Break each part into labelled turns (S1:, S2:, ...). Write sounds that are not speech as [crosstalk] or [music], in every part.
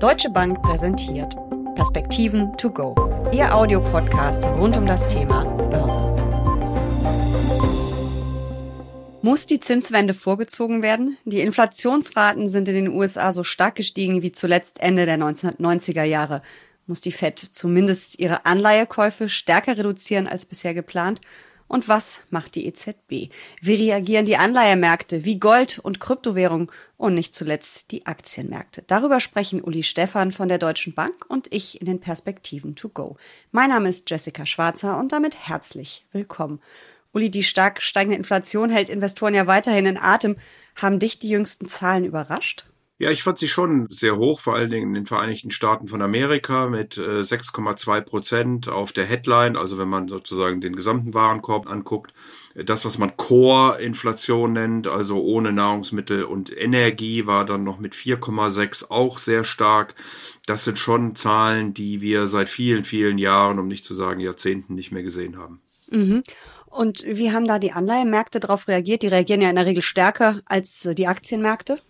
S1: Deutsche Bank präsentiert Perspektiven to go, Ihr Audiopodcast rund um das Thema Börse. Muss die Zinswende vorgezogen werden? Die Inflationsraten sind in den USA so stark gestiegen wie zuletzt Ende der 1990er Jahre. Muss die Fed zumindest ihre Anleihekäufe stärker reduzieren als bisher geplant? Und was macht die EZB? Wie reagieren die Anleihemärkte wie Gold und Kryptowährung und nicht zuletzt die Aktienmärkte? Darüber sprechen Uli Stephan von der Deutschen Bank und ich in den Perspektiven to go. Mein Name ist Jessica Schwarzer und damit herzlich willkommen. Uli, die stark steigende Inflation hält Investoren ja weiterhin in Atem. Haben dich die jüngsten Zahlen überrascht?
S2: Ja, ich fand sie schon sehr hoch, vor allen Dingen in den Vereinigten Staaten von Amerika mit äh, 6,2 Prozent auf der Headline, also wenn man sozusagen den gesamten Warenkorb anguckt. Das, was man Core-Inflation nennt, also ohne Nahrungsmittel und Energie, war dann noch mit 4,6 auch sehr stark. Das sind schon Zahlen, die wir seit vielen, vielen Jahren, um nicht zu sagen Jahrzehnten, nicht mehr gesehen haben.
S1: Mhm. Und wie haben da die Anleihemärkte darauf reagiert? Die reagieren ja in der Regel stärker als die Aktienmärkte.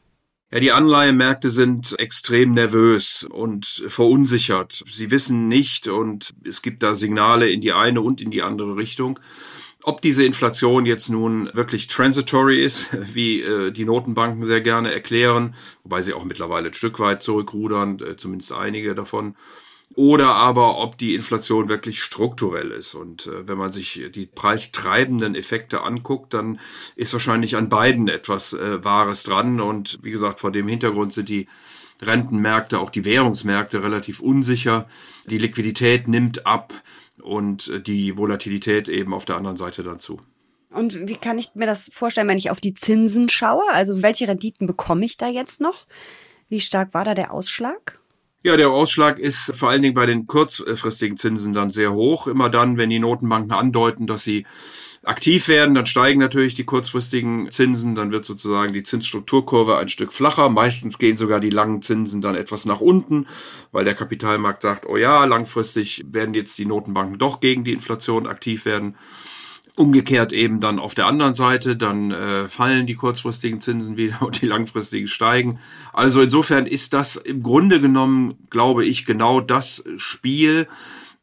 S2: Ja, die Anleihemärkte sind extrem nervös und verunsichert. Sie wissen nicht und es gibt da Signale in die eine und in die andere Richtung. Ob diese Inflation jetzt nun wirklich transitory ist, [laughs] wie äh, die Notenbanken sehr gerne erklären, wobei sie auch mittlerweile ein Stück weit zurückrudern, äh, zumindest einige davon, oder aber ob die Inflation wirklich strukturell ist. Und äh, wenn man sich die preistreibenden Effekte anguckt, dann ist wahrscheinlich an beiden etwas äh, Wahres dran. Und wie gesagt, vor dem Hintergrund sind die Rentenmärkte, auch die Währungsmärkte relativ unsicher. Die Liquidität nimmt ab und äh, die Volatilität eben auf der anderen Seite dann zu.
S1: Und wie kann ich mir das vorstellen, wenn ich auf die Zinsen schaue? Also welche Renditen bekomme ich da jetzt noch? Wie stark war da der Ausschlag?
S2: Ja, der Ausschlag ist vor allen Dingen bei den kurzfristigen Zinsen dann sehr hoch. Immer dann, wenn die Notenbanken andeuten, dass sie aktiv werden, dann steigen natürlich die kurzfristigen Zinsen, dann wird sozusagen die Zinsstrukturkurve ein Stück flacher. Meistens gehen sogar die langen Zinsen dann etwas nach unten, weil der Kapitalmarkt sagt, oh ja, langfristig werden jetzt die Notenbanken doch gegen die Inflation aktiv werden. Umgekehrt eben dann auf der anderen Seite, dann äh, fallen die kurzfristigen Zinsen wieder [laughs] und die langfristigen steigen. Also insofern ist das im Grunde genommen, glaube ich, genau das Spiel,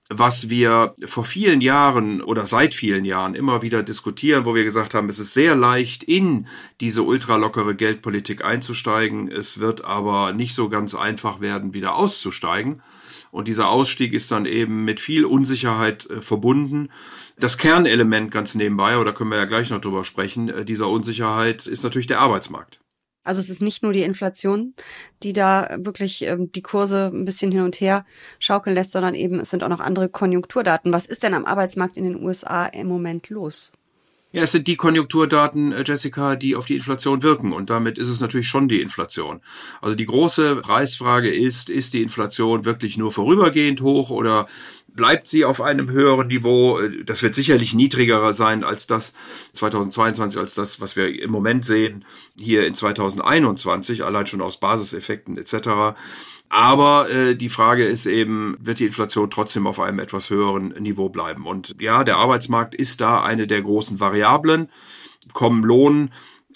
S2: was wir vor vielen Jahren oder seit vielen Jahren immer wieder diskutieren, wo wir gesagt haben, es ist sehr leicht, in diese ultralockere Geldpolitik einzusteigen. Es wird aber nicht so ganz einfach werden, wieder auszusteigen. Und dieser Ausstieg ist dann eben mit viel Unsicherheit äh, verbunden. Das Kernelement ganz nebenbei, oder können wir ja gleich noch drüber sprechen, äh, dieser Unsicherheit ist natürlich der Arbeitsmarkt.
S1: Also es ist nicht nur die Inflation, die da wirklich ähm, die Kurse ein bisschen hin und her schaukeln lässt, sondern eben es sind auch noch andere Konjunkturdaten. Was ist denn am Arbeitsmarkt in den USA im Moment los?
S2: Ja, es sind die Konjunkturdaten, äh, Jessica, die auf die Inflation wirken. Und damit ist es natürlich schon die Inflation. Also die große Preisfrage ist, ist die Inflation wirklich nur vorübergehend hoch oder bleibt sie auf einem höheren Niveau. Das wird sicherlich niedriger sein als das 2022, als das, was wir im Moment sehen, hier in 2021, allein schon aus Basiseffekten etc. Aber äh, die Frage ist eben, wird die Inflation trotzdem auf einem etwas höheren Niveau bleiben? Und ja, der Arbeitsmarkt ist da eine der großen Variablen. Kommen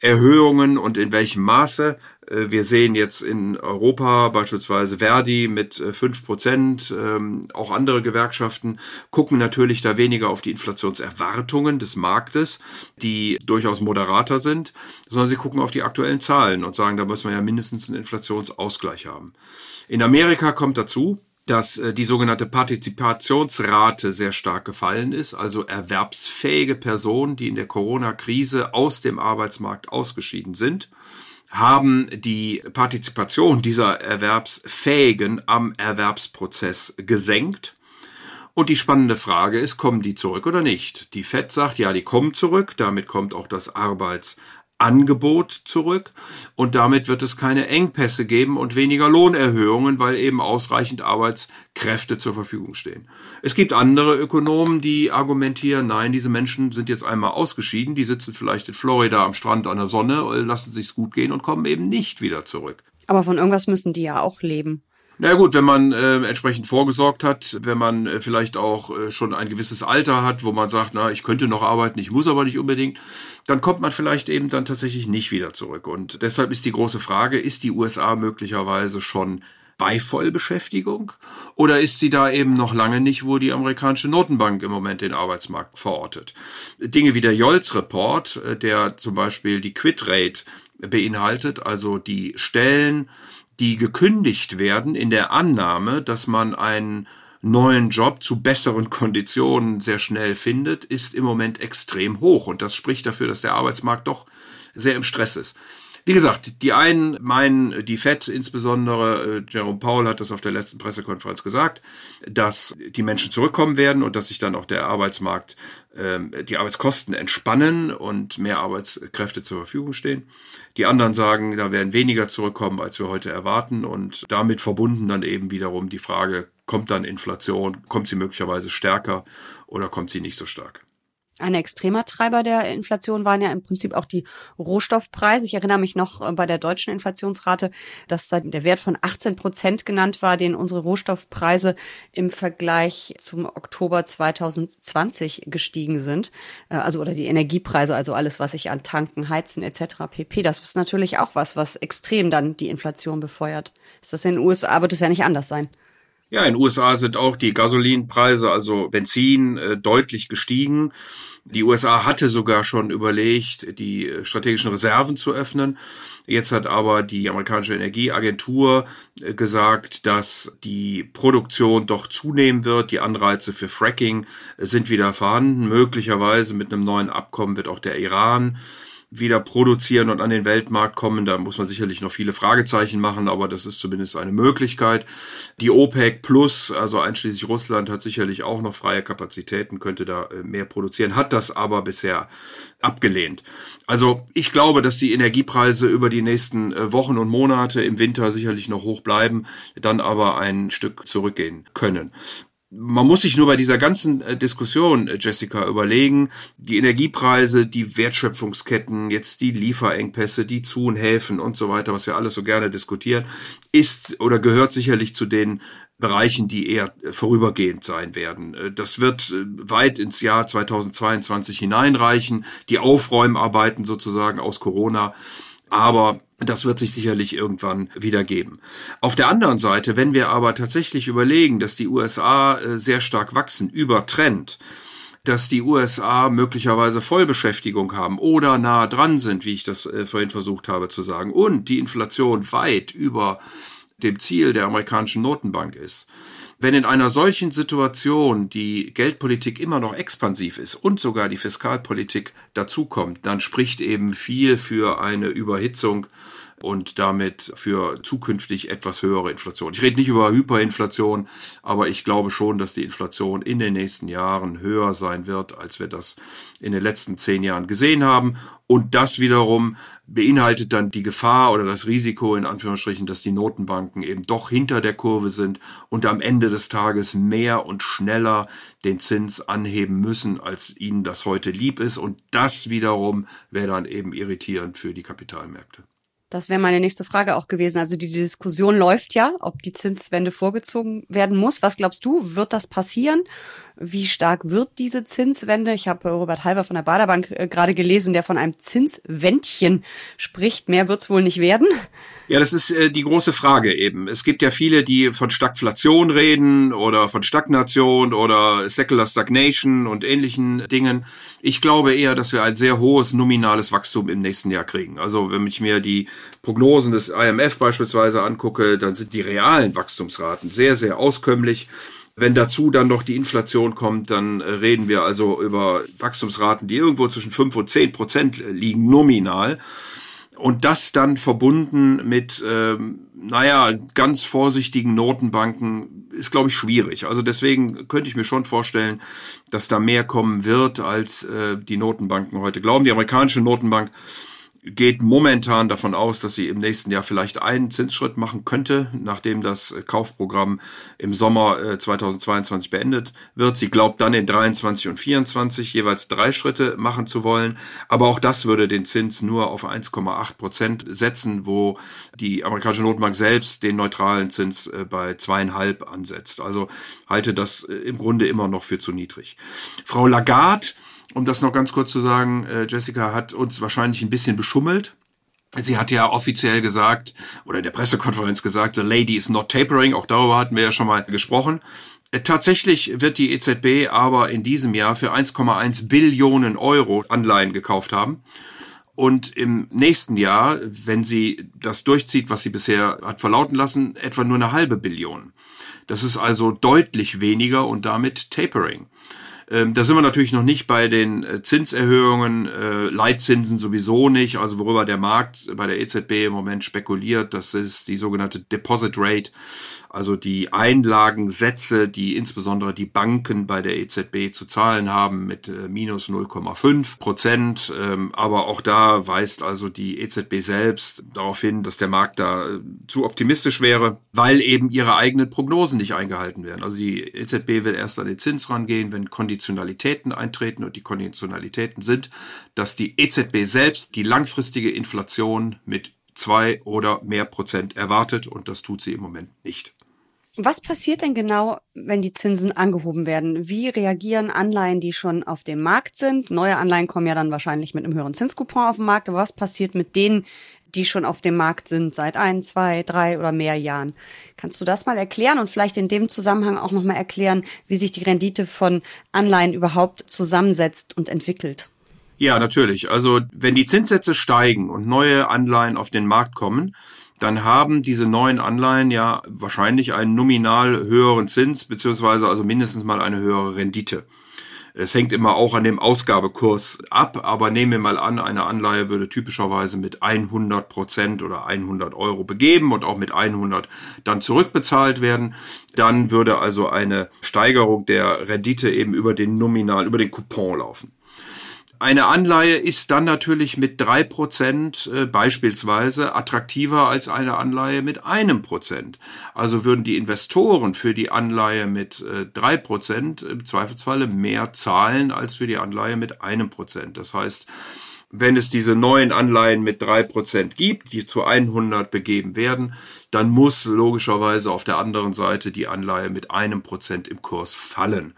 S2: Lohnerhöhungen und in welchem Maße? Äh, wir sehen jetzt in Europa beispielsweise Verdi mit äh, fünf Prozent, ähm, auch andere Gewerkschaften gucken natürlich da weniger auf die Inflationserwartungen des Marktes, die durchaus moderater sind, sondern sie gucken auf die aktuellen Zahlen und sagen, da müssen wir ja mindestens einen Inflationsausgleich haben. In Amerika kommt dazu, dass äh, die sogenannte Partizipationsrate sehr stark gefallen ist, also erwerbsfähige Personen, die in der Corona-Krise aus dem Arbeitsmarkt ausgeschieden sind, haben die Partizipation dieser Erwerbsfähigen am Erwerbsprozess gesenkt. Und die spannende Frage ist, kommen die zurück oder nicht? Die FED sagt, ja, die kommen zurück. Damit kommt auch das Arbeits Angebot zurück und damit wird es keine Engpässe geben und weniger Lohnerhöhungen, weil eben ausreichend Arbeitskräfte zur Verfügung stehen. Es gibt andere Ökonomen, die argumentieren, nein, diese Menschen sind jetzt einmal ausgeschieden, die sitzen vielleicht in Florida am Strand an der Sonne, lassen sich's gut gehen und kommen eben nicht wieder zurück.
S1: Aber von irgendwas müssen die ja auch leben.
S2: Na gut, wenn man äh, entsprechend vorgesorgt hat, wenn man äh, vielleicht auch äh, schon ein gewisses Alter hat, wo man sagt, na, ich könnte noch arbeiten, ich muss aber nicht unbedingt, dann kommt man vielleicht eben dann tatsächlich nicht wieder zurück. Und deshalb ist die große Frage, ist die USA möglicherweise schon bei Vollbeschäftigung oder ist sie da eben noch lange nicht, wo die amerikanische Notenbank im Moment den Arbeitsmarkt verortet? Dinge wie der Jolz-Report, äh, der zum Beispiel die Quit-Rate beinhaltet, also die Stellen, die gekündigt werden in der Annahme, dass man einen neuen Job zu besseren [laughs] Konditionen sehr schnell findet, ist im Moment extrem hoch. Und das spricht dafür, dass der Arbeitsmarkt doch sehr im Stress ist. Wie gesagt, die einen meinen, die FED insbesondere, äh, Jerome Powell hat das auf der letzten Pressekonferenz gesagt, dass die Menschen zurückkommen werden und dass sich dann auch der Arbeitsmarkt, ähm, die Arbeitskosten entspannen und mehr Arbeitskräfte zur Verfügung stehen. Die anderen sagen, da werden weniger zurückkommen, als wir heute erwarten und damit verbunden dann eben wiederum die Frage, kommt dann Inflation, kommt sie möglicherweise stärker oder kommt sie nicht so stark?
S1: Ein extremer Treiber der Inflation waren ja im Prinzip auch die Rohstoffpreise. Ich erinnere mich noch äh, bei der deutschen Inflationsrate, dass da der Wert von 18 Prozent genannt war, den unsere Rohstoffpreise im Vergleich zum Oktober 2020 gestiegen sind. Äh, also oder die Energiepreise, also alles, was ich an Tanken, Heizen etc. pp. Das ist natürlich auch was, was extrem dann die Inflation befeuert. Ist das in den USA, wird es ja nicht anders sein.
S2: Ja, in den USA sind auch die Gasolinpreise, also Benzin, äh, deutlich gestiegen. Die USA hatte sogar schon überlegt, die äh, strategischen Reserven zu öffnen. Jetzt hat aber die amerikanische Energieagentur äh, gesagt, dass die Produktion doch zunehmen wird. Die Anreize für Fracking sind wieder vorhanden. Möglicherweise mit einem neuen Abkommen wird auch der Iran wieder produzieren und an den Weltmarkt kommen. Da muss man sicherlich noch viele Fragezeichen machen, aber das ist zumindest eine Möglichkeit. Die OPEC Plus, also einschließlich Russland, hat sicherlich auch noch freie Kapazitäten, könnte da äh, mehr produzieren, hat das aber bisher abgelehnt. Also ich glaube, dass die Energiepreise über die nächsten äh, Wochen und Monate im Winter sicherlich noch hoch bleiben, dann aber ein Stück zurückgehen können man muss sich nur bei dieser ganzen äh, Diskussion, äh, Jessica, überlegen, die Energiepreise, die Wertschöpfungsketten, jetzt die Lieferengpässe, die Zu- und Häfen und so weiter, was wir alles so gerne diskutieren, ist oder gehört sicherlich zu den Bereichen, die eher äh, vorübergehend sein werden. Das wird weit ins Jahr 2022 hineinreichen, die Aufräumarbeiten sozusagen aus Corona. Aber das wird sich sicherlich irgendwann wieder geben. Auf der anderen Seite, wenn wir aber tatsächlich überlegen, dass die USA äh, sehr stark wachsen, über dass die USA möglicherweise Vollbeschäftigung haben oder nah dran sind, wie ich das äh, vorhin versucht habe zu sagen, und die Inflation weit über dem Ziel der amerikanischen Notenbank ist. Wenn in einer solchen Situation die Geldpolitik immer noch expansiv ist und sogar die Fiskalpolitik dazukommt, dann spricht eben viel für eine Überhitzung und damit für zukünftig etwas höhere Inflation. Ich rede nicht über Hyperinflation, aber ich glaube schon, dass die Inflation in den nächsten Jahren höher sein wird, als wir das in den letzten zehn Jahren gesehen haben. Und das wiederum beinhaltet dann die Gefahr oder das Risiko in Anführungsstrichen, dass die Notenbanken eben doch hinter der Kurve sind und am Ende des Tages mehr und schneller den Zins anheben müssen, als ihnen das heute lieb ist. Und das wiederum wäre dann eben irritierend für die Kapitalmärkte.
S1: Das wäre meine nächste Frage auch gewesen. Also die Diskussion läuft ja, ob die Zinswende vorgezogen werden muss. Was glaubst du, wird das passieren? Wie stark wird diese Zinswende? Ich habe Robert Halber von der Baderbank äh, gerade gelesen, der von einem Zinswändchen spricht. Mehr wird es wohl nicht werden.
S2: Ja, das ist äh, die große Frage eben. Es gibt ja viele, die von Stagflation reden oder von Stagnation oder Secular Stagnation und ähnlichen Dingen. Ich glaube eher, dass wir ein sehr hohes nominales Wachstum im nächsten Jahr kriegen. Also wenn ich mir die Prognosen des IMF beispielsweise angucke, dann sind die realen Wachstumsraten sehr, sehr auskömmlich. Wenn dazu dann noch die Inflation kommt, dann äh, reden wir also über Wachstumsraten, die irgendwo zwischen 5 und 10 Prozent äh, liegen nominal. Und das dann verbunden mit, ähm, naja, ganz vorsichtigen Notenbanken ist, glaube ich, schwierig. Also deswegen könnte ich mir schon vorstellen, dass da mehr kommen wird, als äh, die Notenbanken heute glauben. Die amerikanische Notenbank geht momentan davon aus, dass sie im nächsten Jahr vielleicht einen Zinsschritt machen könnte, nachdem das Kaufprogramm im Sommer 2022 äh, beendet wird. Sie glaubt dann in 23 und 24 jeweils drei Schritte machen zu wollen. Aber auch das würde den Zins nur auf 1,8 Prozent setzen, wo die amerikanische Notbank selbst den neutralen Zins äh, bei zweieinhalb ansetzt. Also halte das äh, im Grunde immer noch für zu niedrig. Frau Lagarde um das noch ganz kurz zu sagen, äh, Jessica hat uns wahrscheinlich ein bisschen beschummelt. Sie hat ja offiziell gesagt oder in der Pressekonferenz gesagt, the lady is not tapering. Auch darüber hatten wir ja schon mal gesprochen. Äh, tatsächlich wird die EZB aber in diesem Jahr für 1,1 Billionen Euro Anleihen gekauft haben. Und im nächsten Jahr, wenn sie das durchzieht, was sie bisher hat verlauten lassen, etwa nur eine halbe Billion. Das ist also deutlich weniger und damit Tapering. Ähm, da sind wir natürlich noch nicht bei den äh, Zinserhöhungen, äh, Leitzinsen sowieso nicht, also worüber der Markt bei der EZB im Moment spekuliert, das ist die sogenannte Deposit Rate also die Einlagensätze, die insbesondere die Banken bei der EZB zu zahlen haben mit äh, minus 0,5 Prozent. Ähm, aber auch da weist also die EZB selbst darauf hin, dass der Markt da äh, zu optimistisch wäre, weil eben ihre eigenen Prognosen nicht eingehalten werden. Also die EZB will erst an den Zins rangehen, wenn Konditionalitäten eintreten und die Konditionalitäten sind, dass die EZB selbst die langfristige Inflation mit zwei oder mehr Prozent erwartet und das tut sie im Moment nicht.
S1: Was passiert denn genau, wenn die Zinsen angehoben werden? Wie reagieren Anleihen, die schon auf dem Markt sind? Neue Anleihen kommen ja dann wahrscheinlich mit einem höheren Zinscoupon auf den Markt. Aber was passiert mit denen, die schon auf dem Markt sind seit ein, zwei, drei oder mehr Jahren? Kannst du das mal erklären und vielleicht in dem Zusammenhang auch nochmal erklären, wie sich die Rendite von Anleihen überhaupt zusammensetzt und entwickelt?
S2: Ja, natürlich. Also wenn die Zinssätze steigen und neue Anleihen auf den Markt kommen, dann haben diese neuen Anleihen ja wahrscheinlich einen nominal höheren Zins, beziehungsweise also mindestens mal eine höhere Rendite. Es hängt immer auch an dem Ausgabekurs ab, aber nehmen wir mal an, eine Anleihe würde typischerweise mit 100 Prozent oder 100 Euro begeben und auch mit 100 dann zurückbezahlt werden. Dann würde also eine Steigerung der Rendite eben über den Nominal, über den Coupon laufen. Eine Anleihe ist dann natürlich mit drei Prozent äh, beispielsweise attraktiver als eine Anleihe mit einem Prozent. Also würden die Investoren für die Anleihe mit äh, drei Prozent im Zweifelsfalle mehr zahlen als für die Anleihe mit einem Prozent. Das heißt, wenn es diese neuen Anleihen mit drei Prozent gibt, die zu 100 begeben werden, dann muss logischerweise auf der anderen Seite die Anleihe mit einem Prozent im Kurs fallen.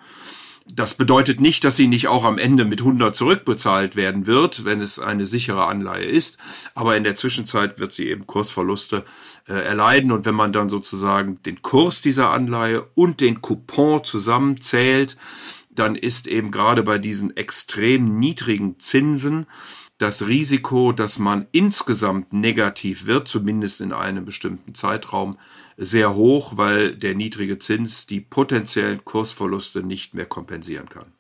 S2: Das bedeutet nicht, dass sie nicht auch am Ende mit 100 zurückbezahlt werden wird, wenn es eine sichere Anleihe ist. Aber in der Zwischenzeit wird sie eben Kursverluste äh, erleiden. Und wenn man dann sozusagen den Kurs dieser Anleihe und den Coupon zusammenzählt, dann ist eben gerade bei diesen extrem niedrigen Zinsen das Risiko, dass man insgesamt negativ wird, zumindest in einem bestimmten Zeitraum, sehr hoch, weil der niedrige Zins die potenziellen Kursverluste nicht mehr kompensieren kann.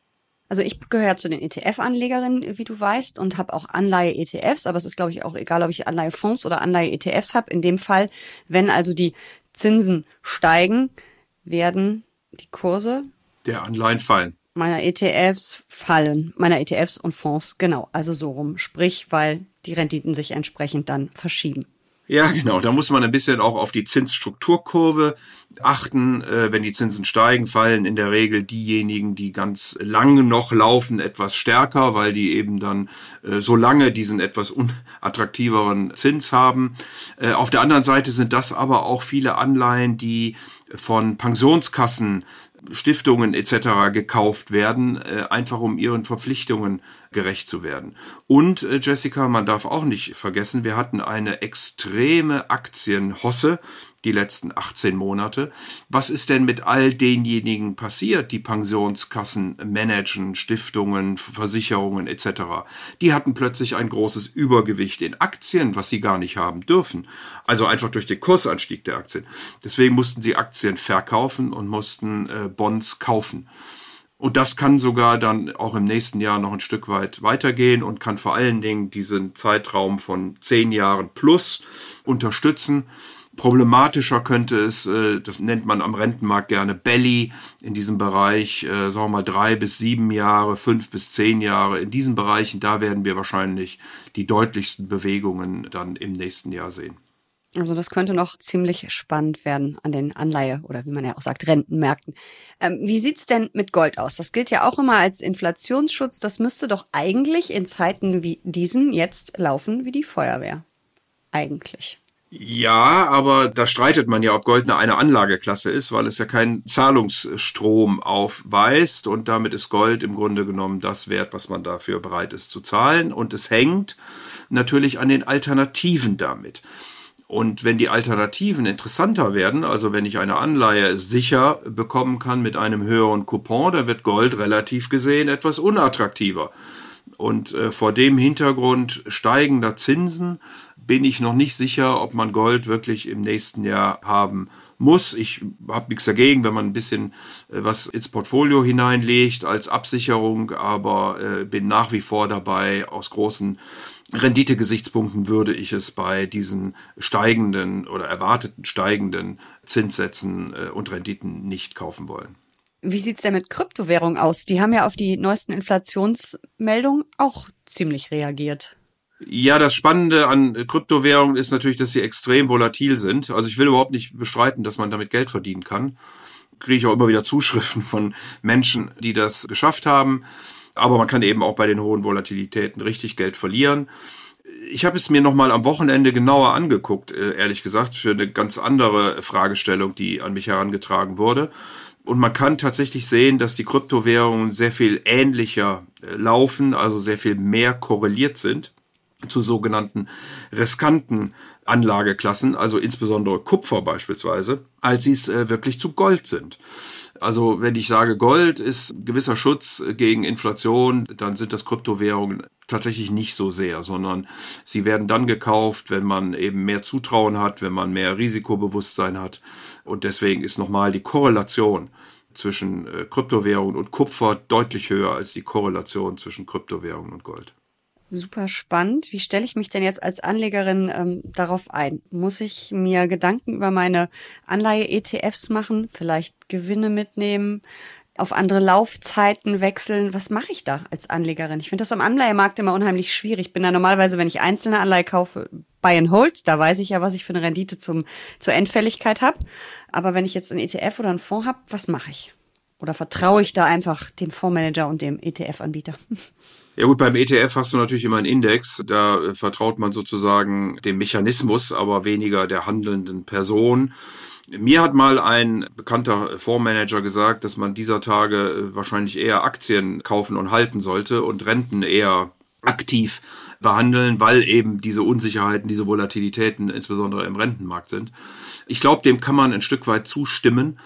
S1: Also ich gehöre zu den ETF-Anlegerinnen, wie du weißt, und habe auch Anleihe-ETFs, aber es ist, glaube ich, auch egal, ob ich Anleihefonds oder Anleihe-ETFs habe. In dem Fall, wenn also die Zinsen steigen, werden die Kurse
S2: der Anleihen fallen
S1: meiner ETFs fallen, meiner ETFs und Fonds, genau, also so rum. Sprich, weil die Renditen sich entsprechend dann verschieben.
S2: Ja, genau. Da muss man ein bisschen auch auf die Zinsstrukturkurve achten. Äh, wenn die Zinsen steigen, fallen in der Regel diejenigen, die ganz lange noch laufen, etwas stärker, weil die eben dann äh, so lange diesen etwas unattraktiveren Zins haben. Äh, auf der anderen Seite sind das aber auch viele Anleihen, die von Pensionskassen Stiftungen etc. gekauft werden, äh, einfach um ihren Verpflichtungen gerecht zu werden. Und äh, Jessica, man darf auch nicht vergessen, wir hatten eine extreme Aktienhosse die letzten 18 Monate. Was ist denn mit all denjenigen passiert, die Pensionskassen managen, Stiftungen, Versicherungen etc.? Die hatten plötzlich ein großes Übergewicht in Aktien, was sie gar nicht haben dürfen. Also einfach durch den Kursanstieg der Aktien. Deswegen mussten sie Aktien verkaufen und mussten äh, Bonds kaufen. Und das kann sogar dann auch im nächsten Jahr noch ein Stück weit weitergehen und kann vor allen Dingen diesen Zeitraum von zehn Jahren plus unterstützen. Problematischer könnte es, äh, das nennt man am Rentenmarkt gerne Belly, in diesem Bereich, äh, sagen wir mal drei bis sieben Jahre, fünf bis zehn Jahre. In diesen Bereichen, da werden wir wahrscheinlich die deutlichsten Bewegungen dann im nächsten Jahr sehen.
S1: Also das könnte noch ziemlich spannend werden an den Anleihe oder wie man ja auch sagt, Rentenmärkten. Ähm, wie sieht's denn mit Gold aus? Das gilt ja auch immer als Inflationsschutz. Das müsste doch eigentlich in Zeiten wie diesen jetzt laufen wie die Feuerwehr. Eigentlich.
S2: Ja, aber da streitet man ja, ob Gold eine Anlageklasse ist, weil es ja keinen Zahlungsstrom aufweist und damit ist Gold im Grunde genommen das Wert, was man dafür bereit ist zu zahlen und es hängt natürlich an den Alternativen damit. Und wenn die Alternativen interessanter werden, also wenn ich eine Anleihe sicher bekommen kann mit einem höheren Coupon, dann wird Gold relativ gesehen etwas unattraktiver. Und äh, vor dem Hintergrund steigender Zinsen bin ich noch nicht sicher, ob man Gold wirklich im nächsten Jahr haben muss. Ich habe nichts dagegen, wenn man ein bisschen äh, was ins Portfolio hineinlegt als Absicherung, aber äh, bin nach wie vor dabei. Aus großen Renditegesichtspunkten würde ich es bei diesen steigenden oder erwarteten steigenden Zinssätzen äh, und Renditen nicht kaufen wollen.
S1: Wie sieht's denn mit Kryptowährungen aus? Die haben ja auf die neuesten Inflationsmeldungen auch ziemlich reagiert.
S2: Ja, das Spannende an Kryptowährungen ist natürlich, dass sie extrem volatil sind. Also ich will überhaupt nicht bestreiten, dass man damit Geld verdienen kann. Kriege ich auch immer wieder Zuschriften von Menschen, die das geschafft haben. Aber man kann eben auch bei den hohen Volatilitäten richtig Geld verlieren. Ich habe es mir nochmal am Wochenende genauer angeguckt, äh, ehrlich gesagt, für eine ganz andere Fragestellung, die an mich herangetragen wurde. Und man kann tatsächlich sehen, dass die Kryptowährungen sehr viel ähnlicher äh, laufen, also sehr viel mehr korreliert sind zu sogenannten riskanten Anlageklassen, also insbesondere Kupfer beispielsweise, als sie es äh, wirklich zu Gold sind. Also wenn ich sage, Gold ist gewisser Schutz gegen Inflation, dann sind das Kryptowährungen tatsächlich nicht so sehr, sondern sie werden dann gekauft, wenn man eben mehr Zutrauen hat, wenn man mehr Risikobewusstsein hat. Und deswegen ist nochmal die Korrelation zwischen äh, Kryptowährungen und Kupfer deutlich höher als die Korrelation zwischen Kryptowährungen und Gold.
S1: Super spannend. Wie stelle ich mich denn jetzt als Anlegerin ähm, darauf ein? Muss ich mir Gedanken über meine Anleihe-ETFs machen, vielleicht Gewinne mitnehmen, auf andere Laufzeiten wechseln? Was mache ich da als Anlegerin? Ich finde das am Anleihemarkt immer unheimlich schwierig. Ich bin da normalerweise, wenn ich einzelne Anleihe kaufe, buy and hold, da weiß ich ja, was ich für eine Rendite zum, zur Endfälligkeit habe. Aber wenn ich jetzt einen ETF oder einen Fonds habe, was mache ich? Oder vertraue ich da einfach dem Fondsmanager und dem ETF-Anbieter? [laughs]
S2: Ja gut, beim ETF hast du natürlich immer einen Index. Da äh, vertraut man sozusagen dem Mechanismus, aber weniger der handelnden Person. Mir hat mal ein bekannter Fondsmanager gesagt, dass man dieser Tage äh, wahrscheinlich eher Aktien kaufen und halten sollte und Renten eher aktiv behandeln, weil eben diese Unsicherheiten, diese Volatilitäten insbesondere im Rentenmarkt sind. Ich glaube, dem kann man ein Stück weit zustimmen.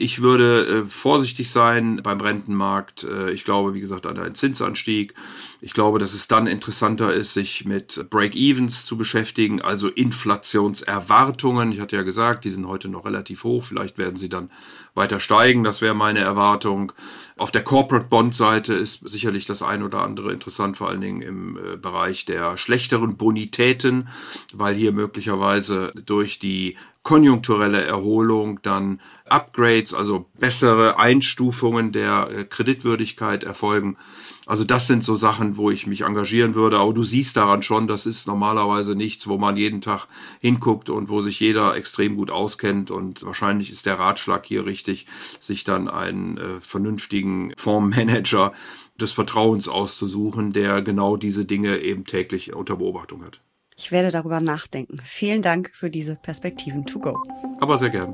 S2: Ich würde äh, vorsichtig sein beim Rentenmarkt. Äh, ich glaube, wie gesagt, an einen Zinsanstieg. Ich glaube, dass es dann interessanter ist, sich mit Break-Evens zu beschäftigen, also Inflationserwartungen. Ich hatte ja gesagt, die sind heute noch relativ hoch. Vielleicht werden sie dann weiter steigen. Das wäre meine Erwartung. Auf der Corporate Bond Seite ist sicherlich das ein oder andere interessant, vor allen Dingen im äh, Bereich der schlechteren Bonitäten, weil hier möglicherweise durch die konjunkturelle Erholung dann Upgrades, also bessere Einstufungen der äh, Kreditwürdigkeit erfolgen. Also das sind so Sachen, wo ich mich engagieren würde. Aber du siehst daran schon, das ist normalerweise nichts, wo man jeden Tag hinguckt und wo sich jeder extrem gut auskennt. Und wahrscheinlich ist der Ratschlag hier richtig, sich dann einen äh, vernünftigen Fondsmanager des Vertrauens auszusuchen, der genau diese Dinge eben täglich unter Beobachtung hat.
S1: Ich werde darüber nachdenken. Vielen Dank für diese Perspektiven to go.
S2: Aber sehr gern.